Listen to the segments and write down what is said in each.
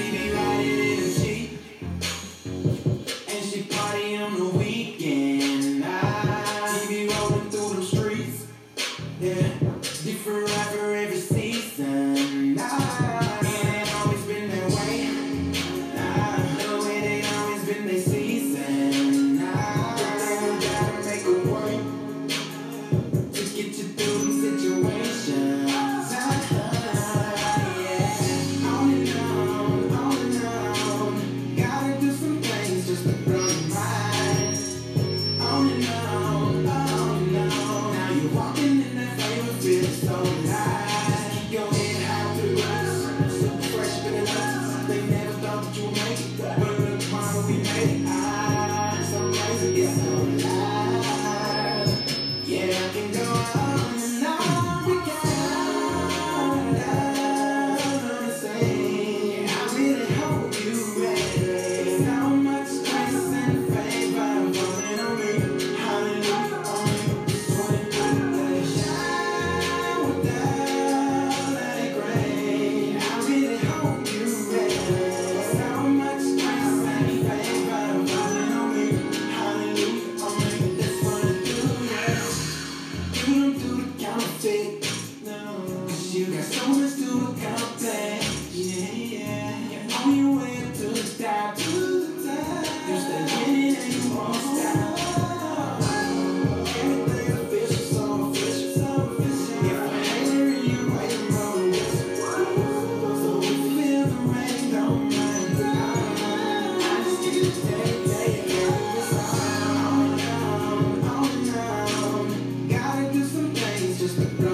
see me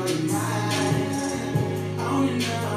your mind. On your mind.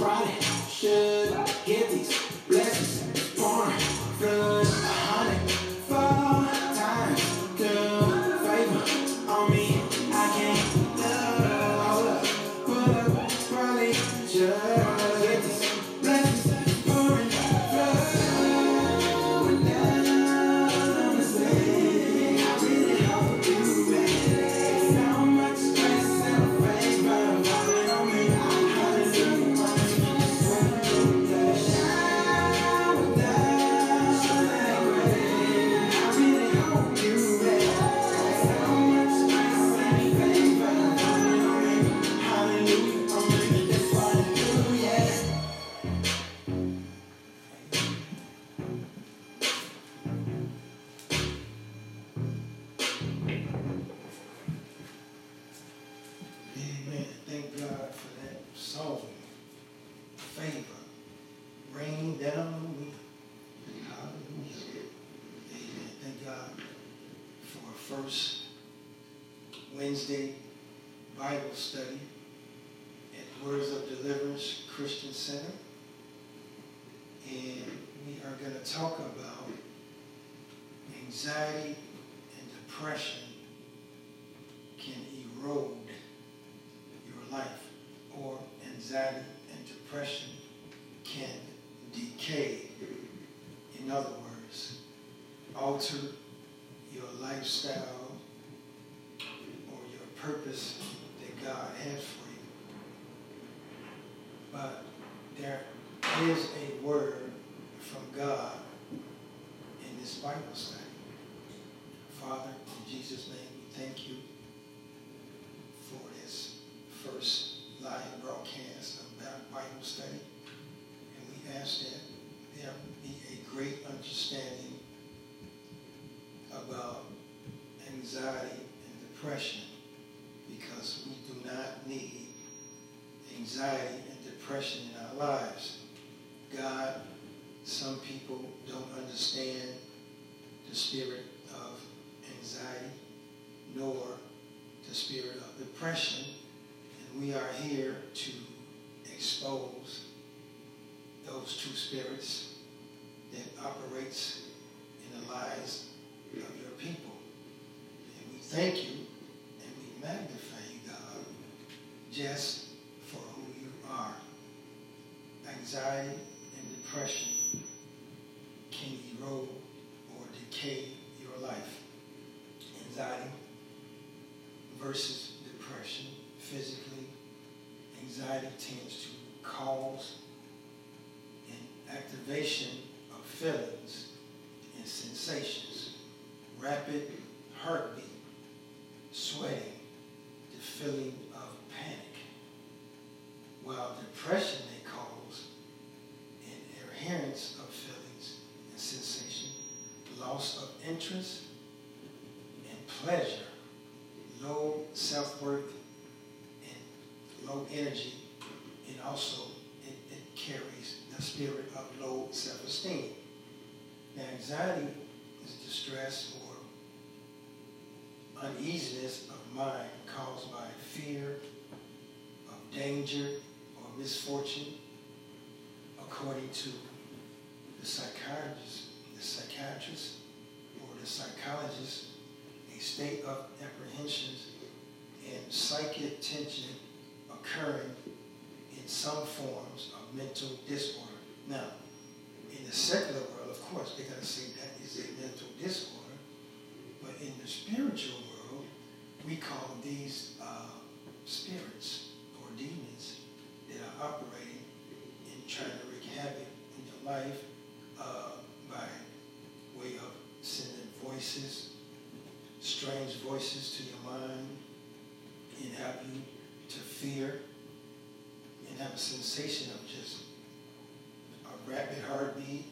Friday. Shit. Wednesday Bible study at Words of Deliverance Christian Center. And we are going to talk about anxiety and depression Anxiety versus depression physically. Anxiety tends to cause an activation of feelings and sensations, rapid heartbeat, sweating, the feeling of panic. While depression may cause an inherence of feelings and sensation, loss of interest pleasure, low self-worth and low energy, and also it, it carries the spirit of low self-esteem. Now, anxiety is distress or uneasiness of mind caused by fear of danger or misfortune, according to the psychiatrist, the psychiatrist or the psychologist, state of apprehensions and psychic tension occurring in some forms of mental disorder. Now, in the secular world, of course, they're going to say that is a mental disorder. But in the spiritual world, we call these uh, spirits or demons that are operating and trying to wreak havoc in your life uh, by way of sending voices, strange voices to your mind, and have you to fear and have a sensation of just a rapid heartbeat,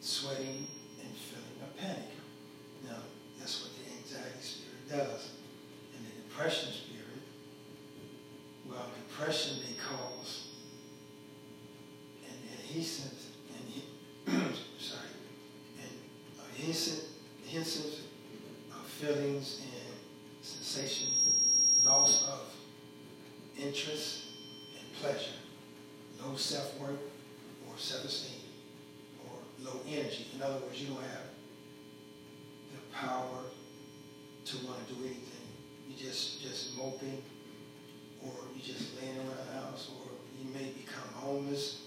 sweating, and feeling of panic. Now, that's what the anxiety spirit does. And the depression spirit, well, depression may cause an adhesive, and sorry, an adhesive, adhesive feelings and sensation, loss of interest and pleasure, low self-worth or self-esteem, or low energy. In other words, you don't have the power to want to do anything. You just just moping, or you just laying around the house, or you may become homeless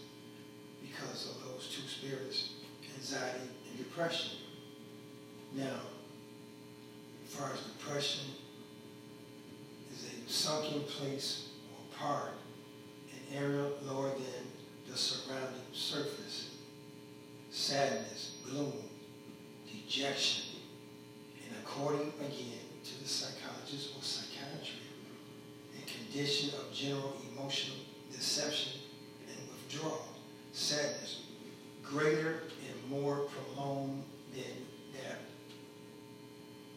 because of those two spirits, anxiety and depression. Now, depression, is a sunken place or part, an area lower than the surrounding surface. Sadness, gloom, dejection, and according again to the psychologist or psychiatry, a condition of general emotional deception and withdrawal, sadness, greater and more prolonged than that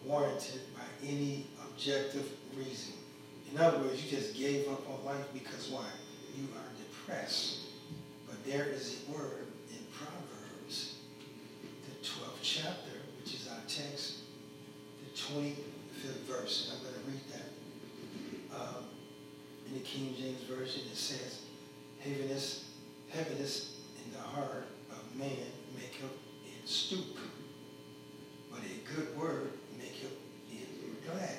warranted any objective reason. In other words, you just gave up on life because why? You are depressed. But there is a word in Proverbs, the 12th chapter, which is our text, the 25th verse. And I'm going to read that. Um, in the King James Version, it says, heaviness, heaviness in the heart of man maketh it stoop. But a good word maketh it glad.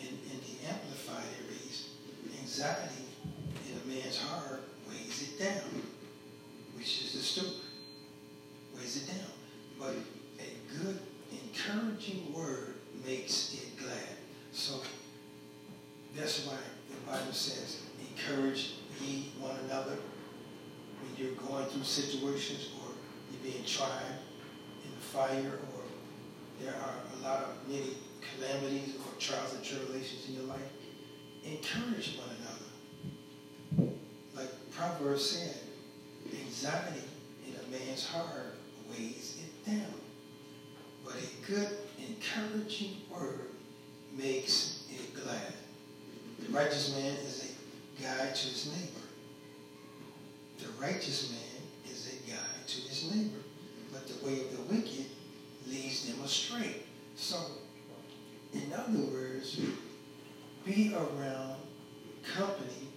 And in the Amplified it reads, anxiety in a man's heart weighs it down, which is the stoop. Weighs it down. But a good, encouraging word makes it glad. So that's why the Bible says, encourage ye one another when you're going through situations or you're being tried in the fire or there are a lot of many calamities or trials and tribulations in your life. Encourage one another. Like Proverbs said, anxiety in a man's heart weighs it down. But a good, encouraging word makes it glad. The righteous man is a guide to his neighbor. The righteous man neighbor. But the way of the wicked leads them astray. So, in other words, be around company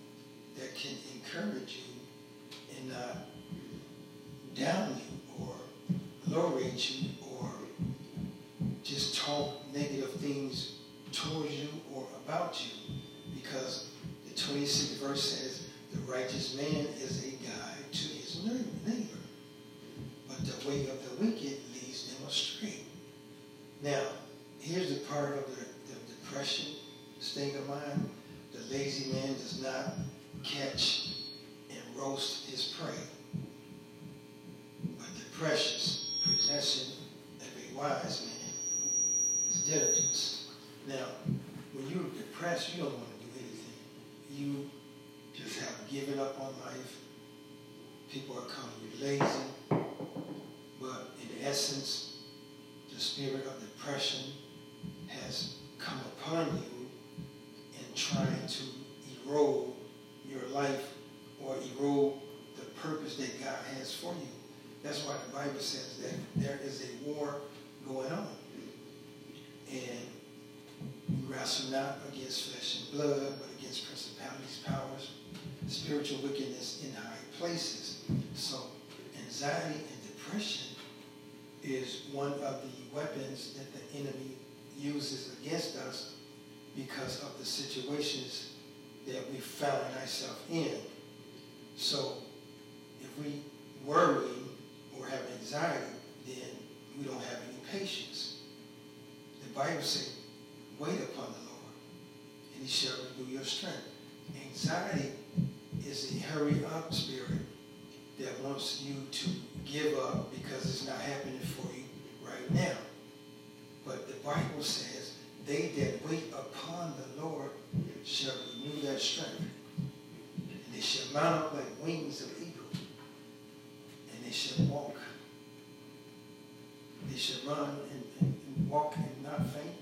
that can encourage you and not down you or lower you or just talk negative things towards you or about you. Because the 26th verse says, the righteous man is a guide to his neighbor, way of the wicked leads them astray. Now, here's the part of the, the depression state of mind. The lazy man does not catch and roast his prey. But the precious possession of a wise man is diligence. Now, when you're depressed, you don't want to do anything. You just have given up on life. People are calling you lazy. But in essence, the spirit of depression has come upon you and trying to erode your life or erode the purpose that God has for you. That's why the Bible says that there is a war going on. And we wrestle not against flesh and blood, but against principalities, powers, spiritual wickedness in high places. So anxiety and depression is one of the weapons that the enemy uses against us because of the situations that we found ourselves in. So if we worry or have anxiety, then we don't have any patience. The Bible says, wait upon the Lord, and he shall renew your strength. Anxiety is a hurry up spirit that wants you to give up because it's not happening for you right now. But the Bible says, they that wait upon the Lord shall renew their strength. And they shall mount up like wings of eagle. And they shall walk. They shall run and, and, and walk and not faint.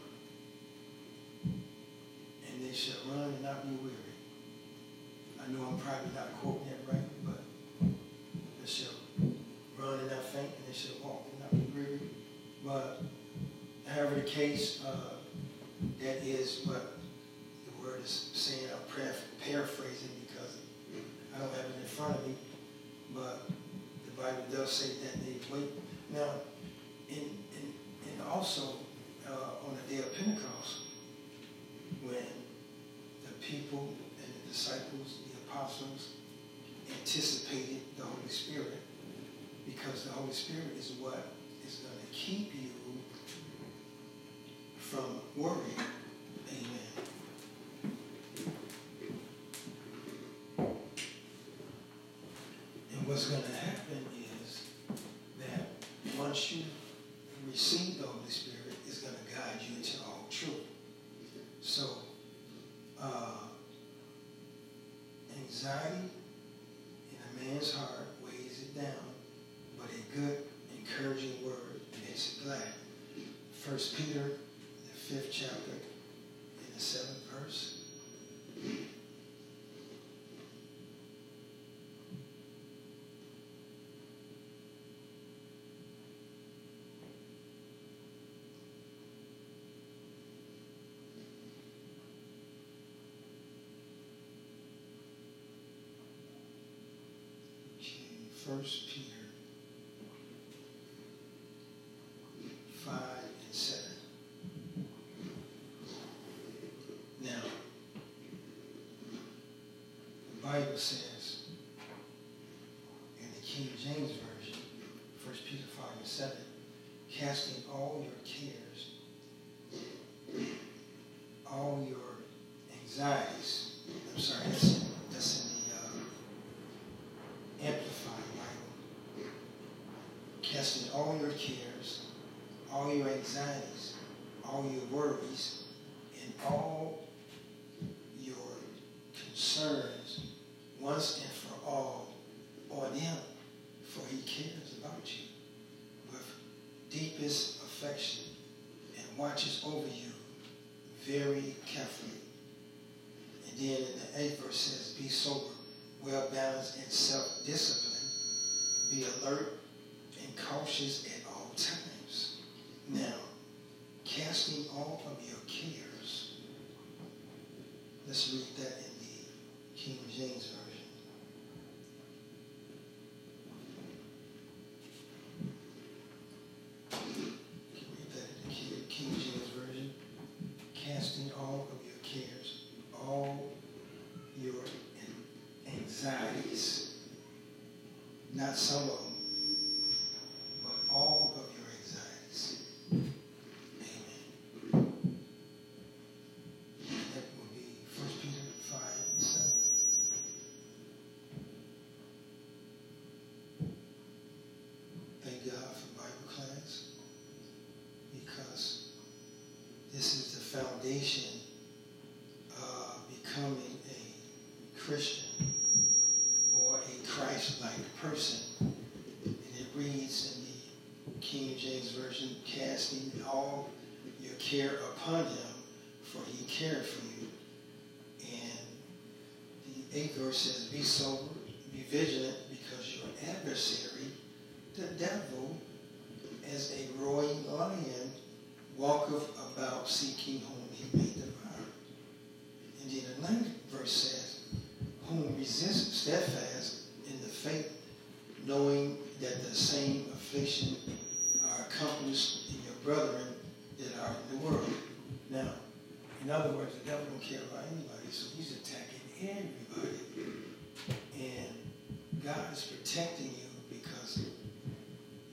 And they shall run and not be weary. I know I'm probably not quoting that right, but they shall run and not faint, and they shall walk and not be weary. But however the case, uh, that is what the word is saying. I'm paraphrasing because I don't have it in front of me. But the Bible does say that they wait. Now, and also uh, on the day of Pentecost, when people and the disciples, the apostles, anticipated the Holy Spirit, because the Holy Spirit is what is going to keep you from worry. Amen. And what's going to happen is that once you receive the Holy Spirit, it's going to guide you into all truth. So, uh, anxiety in a man's heart weighs it down, but a good, encouraging word makes it glad. First Peter the fifth chapter in the seventh verse. First Peter five and seven. Now, the Bible says in the King James Version, 1 Peter 5 and 7, casting all your cares, all your anxieties, I'm sorry, that's, that's in the uh, Amplified Bible, casting all your cares, all your anxieties, all your worries, and all your concerns once and for all on him, for he cares about you with deepest affection and watches over you very carefully. And then in the eighth verse says, Be sober, well balanced, and self disciplined. Be alert and cautious at all times. Now, casting all of your cares. Let's read that in the King James Version. Read that in the King- King James Version. Casting all of your cares, all your an- anxieties, not some of them, but all of your anxieties. Amen. That will be First Peter five and seven. Thank God for Bible class because this is the foundation of becoming a Christian or a Christ-like person. And it reads in the King James Version, casting all your care upon him, for he cared for you. And the eighth verse says, Be sober, be vigilant, because your adversary, the devil, as a roaring lion, walketh about seeking whom he may devour. And then the ninth verse says, Whom resist steadfast in the faith, knowing that the same affliction are accomplished in your brethren that are in the world. Now, in other words, the devil don't care about anybody, so he's attacking everybody. And God is protecting you because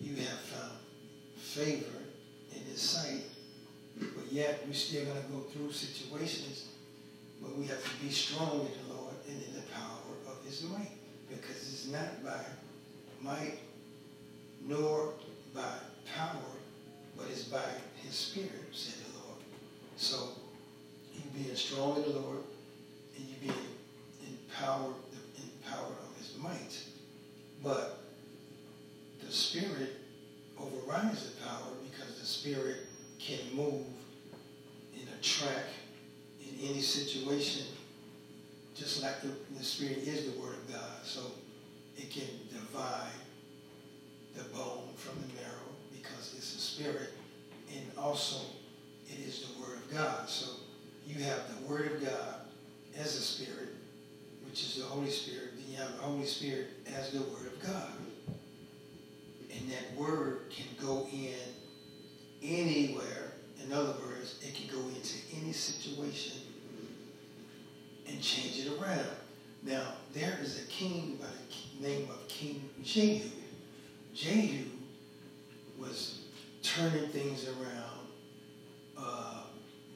you have found favor in his sight, but yet we're still going to go through situations, but we have to be strong in the Lord and in the power of his might, because it's not by might nor by power, but it's by his spirit, said the Lord. So you being strong in the Lord and you being empowered power of his might. But the spirit overrides the power because the spirit can move in a track in any situation, just like the, the spirit is the word of God. So it can divide the bone from the marrow because it's a spirit, and also it is the word of God. So you have the word of God as a spirit, which is the Holy Spirit. Then you have the Holy Spirit as the word of God. And that word can go in anywhere. In other words, it can go into any situation and change it around. Now, there is a king by the name of King Jehu. Jehu was turning things around. Uh,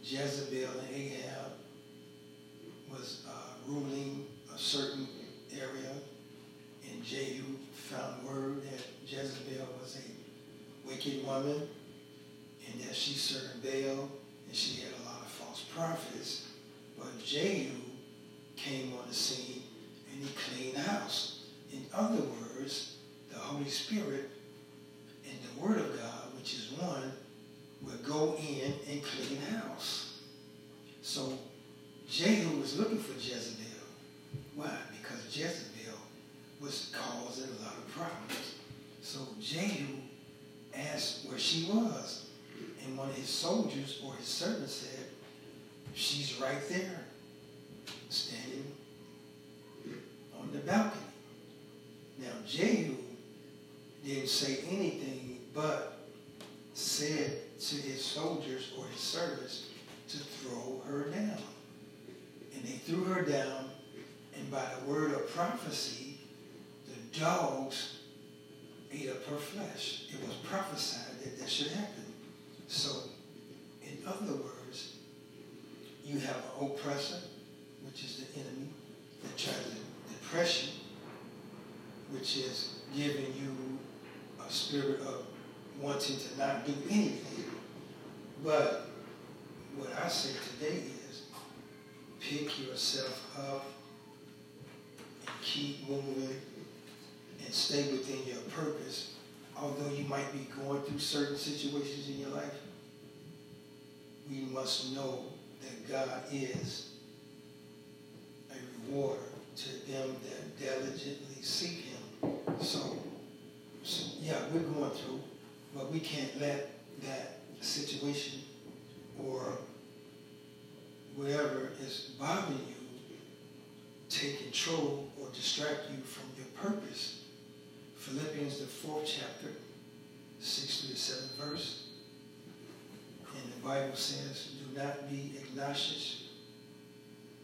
Jezebel and Ahab was uh, ruling a certain area, and Jehu found word that Jezebel was a wicked woman, and that she served Baal, and she had a lot of false prophets. But Jehu came on the scene, and he cleaned house. In other words, the Holy Spirit and the Word of God, which is one, will go in and clean house. So Jehu was looking for Jezebel. Why? Because Jezebel was causing a lot of problems. So Jehu asked where she was. And one of his soldiers or his servants said, She's right there, standing on the balcony. Now Jehu didn't say anything but said to his soldiers or his servants to throw her down. And they threw her down, and by the word of prophecy, the dogs ate up her flesh. It was prophesied that that should happen. So, in other words, you have an oppressor, which is the enemy, that tries to depress you, which is giving you a spirit of wanting to not do anything. But what I say today is pick yourself up and keep moving and stay within your purpose. Although you might be going through certain situations in your life, we must know that God is a rewarder to them that diligently seek him. So, so yeah, we're going through, but we can't let that situation or whatever is bothering you take control or distract you from your purpose. Philippians, the fourth chapter, 6 through the 7th verse. And the Bible says, do not be obnoxious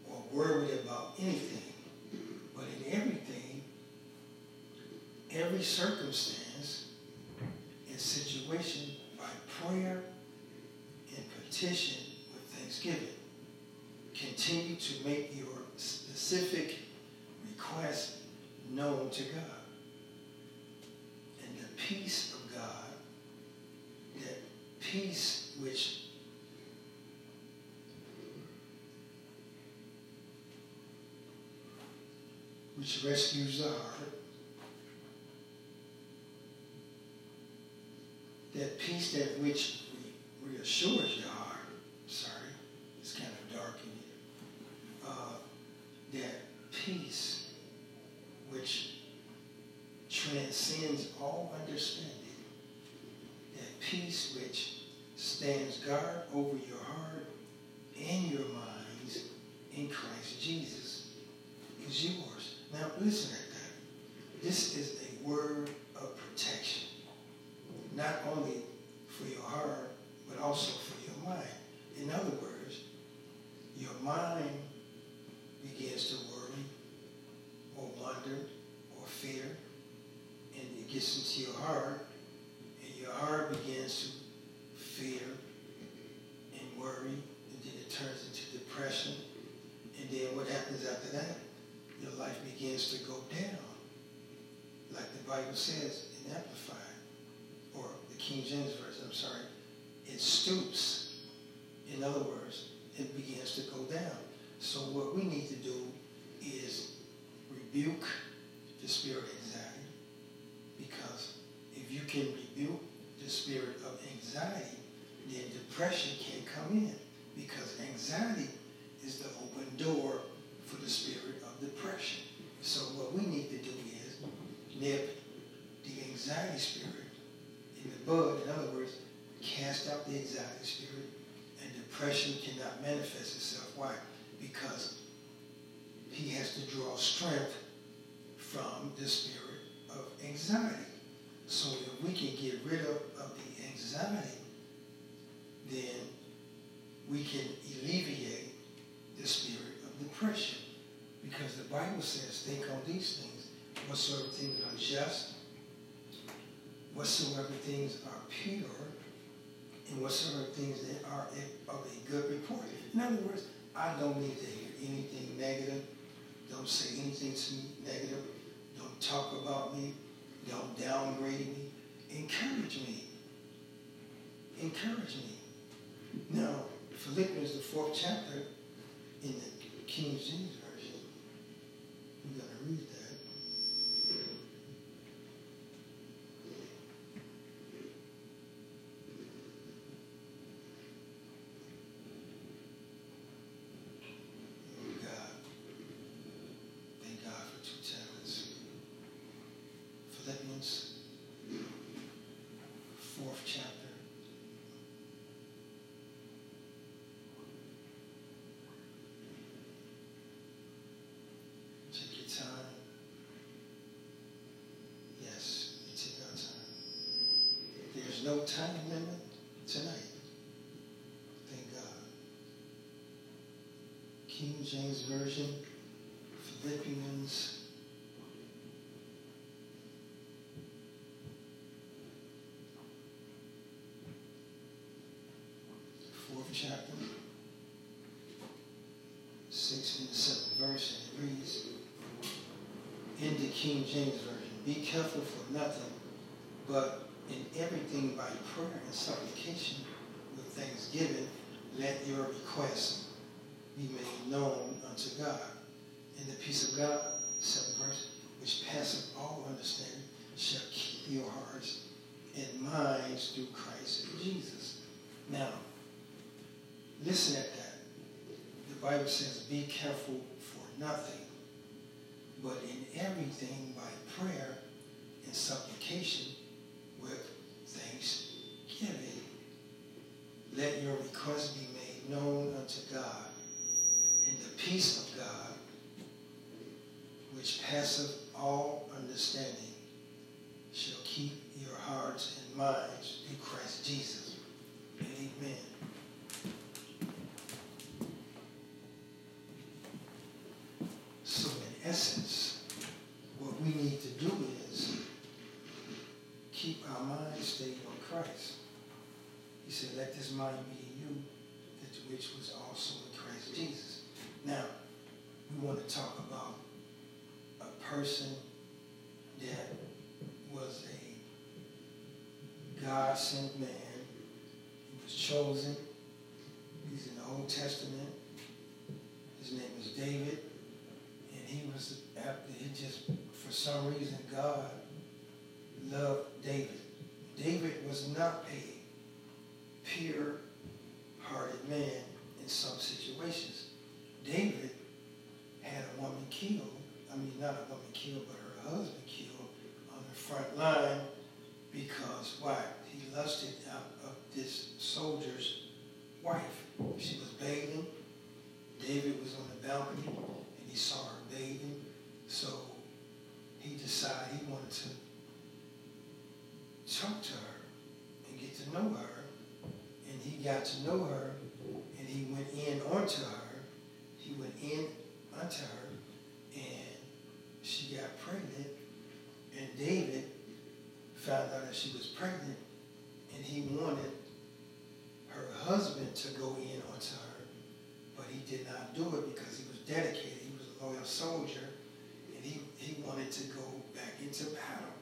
or worried about anything, but in everything, every circumstance and situation by prayer and petition with thanksgiving. Continue to make your specific request known to God. And the peace of God, that peace which which rescues the heart, that peace that which reassures your heart, sorry, it's kind of dark in here, uh, that peace which transcends all understanding, that peace which stands guard over your heart and your minds in Christ Jesus is yours. Now listen at that. This is a word of protection, not only for your heart, but also for your mind. In other words, your mind begins to worry or wonder or fear, and it gets into your heart, and your heart begins to fear and worry, and then it turns into depression. And then what happens after that? Your life begins to go down. Like the Bible says in Amplified, or the King James Version, I'm sorry, it stoops. In other words, it begins to go down. So what we need to do is rebuke the spirit of anxiety. Because if you can rebuke the spirit of anxiety, then depression can't come in. Because anxiety is the open door for the spirit of depression. So what we need to do is nip the anxiety spirit in the bud. In other words, cast out the anxiety spirit, and depression cannot manifest itself. Why? Because he has to draw strength from the spirit of anxiety. So if we can get rid of, of the anxiety, then we can alleviate the spirit of depression. Because the Bible says, think on these things, whatsoever things are just, whatsoever things are pure, and whatsoever things that are of a good report. In other words, I don't need to hear anything negative. Don't say anything to me negative. Don't talk about me. Don't downgrade me. Encourage me. Encourage me. Now, Philippians, the fourth chapter, in the King James Version, we're going to read that. Oh, God. Thank God for two talents. Philippians, fourth chapter. Take your time. Yes, you take our time. There's no time limit tonight. Thank God. King James Version, Philippians. Fourth chapter, sixth and seventh verse, and it reads, in the King James Version, be careful for nothing, but in everything by prayer and supplication with thanksgiving, let your requests be made known unto God. And the peace of God, seventh verse, which passeth all understanding, shall keep your hearts and minds through Christ Jesus. Now, listen at that. The Bible says, be careful for nothing, but in everything by prayer and supplication with thanksgiving. Let your request be made known unto God, and the peace of God, which passeth all understanding, shall keep your hearts and minds through Christ Jesus. Amen. So in essence, what we need to do is keep our minds stayed on Christ. He said, let this mind be in you, that which was also in Christ Jesus. Now, we want to talk about a person that was a God-sent man. He was chosen. He's in the Old Testament. His name is David. And he was, after he just, for some reason, God loved David. David was not a pure-hearted man in some situations. David had a woman killed. I mean, not a woman killed, but her husband killed on the front line because why? He lusted out of this soldier's wife. She was bathing. David was on the balcony and he saw her bathing. So he decided he wanted to talk to her and get to know her. And he got to know her and he went in onto her. He went in onto her and she got pregnant. And David found out that she was pregnant and he wanted her husband to go in onto her, but he did not do it because he was dedicated. He was a loyal soldier and he, he wanted to go back into battle.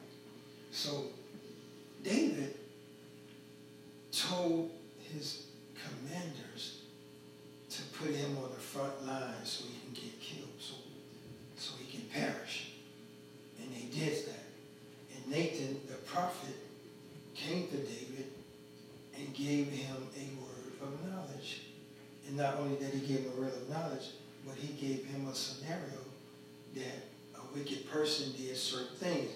So David told his commanders to put him on the front line so he can get killed, so, so he can perish. And they did that. And Nathan, the prophet, came to David and gave him a word of knowledge. And not only that he gave him a word of knowledge, but he gave him a scenario that a wicked person did certain things.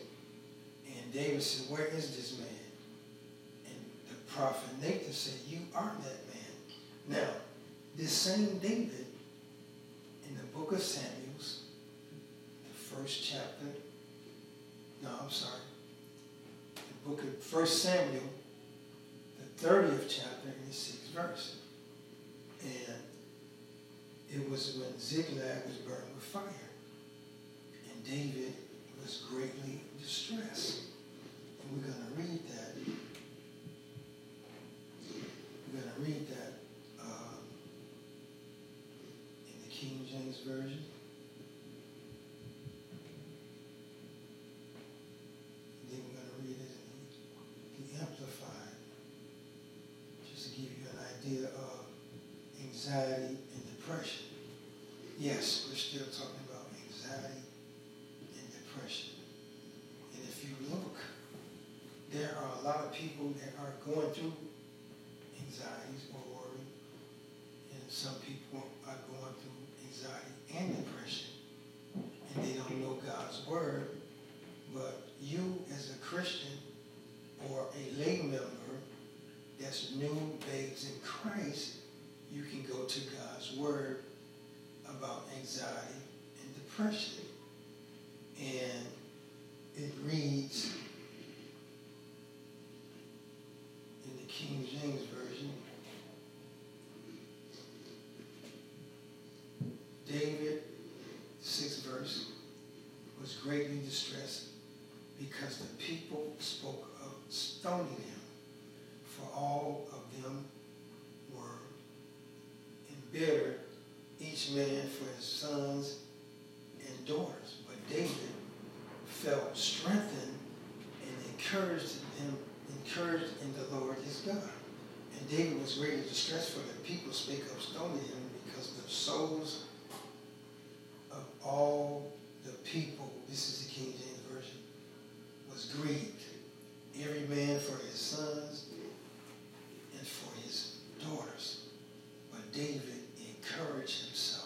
And David said, where is this man? And the prophet Nathan said, you are that man. Now, this same David, in the book of Samuel's, the first chapter, no, I'm sorry, the book of First Samuel, the 30th chapter and the 6th verse. And it was when Ziklag was burned with fire. And David was greatly distressed. And we're going to read that. We're going to read that um, in the King James Version. And then we're going to read it in the Amplified, just to give you an idea of anxiety and depression. Yes, we're still talking about anxiety and depression. And if you look, there are a lot of people that are going through anxieties or worry. And some people are going through anxiety and depression. And they don't know God's word. But you as a Christian or a lay member that's new babes in Christ, you can go to God's word about anxiety and And it reads in the King James Version, David, sixth verse, was greatly distressed because the people spoke of stoning him, for all of them were embittered, each man for his sons daughters. But David felt strengthened and encouraged him, encouraged in the Lord his God. And David was greatly distressed for the people spake of stoning him because the souls of all the people, this is the King James Version, was grieved. Every man for his sons and for his daughters. But David encouraged himself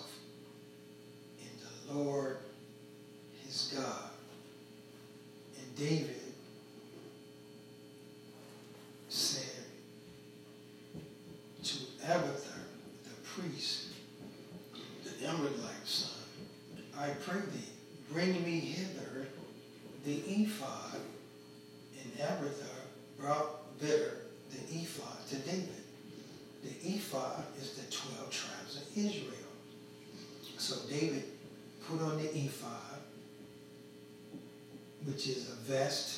Abiathar, the priest, the Emerlite son, I pray thee, bring me hither the ephod. And Abiathar brought thither the ephod to David. The ephod is the 12 tribes of Israel. So David put on the ephod, which is a vest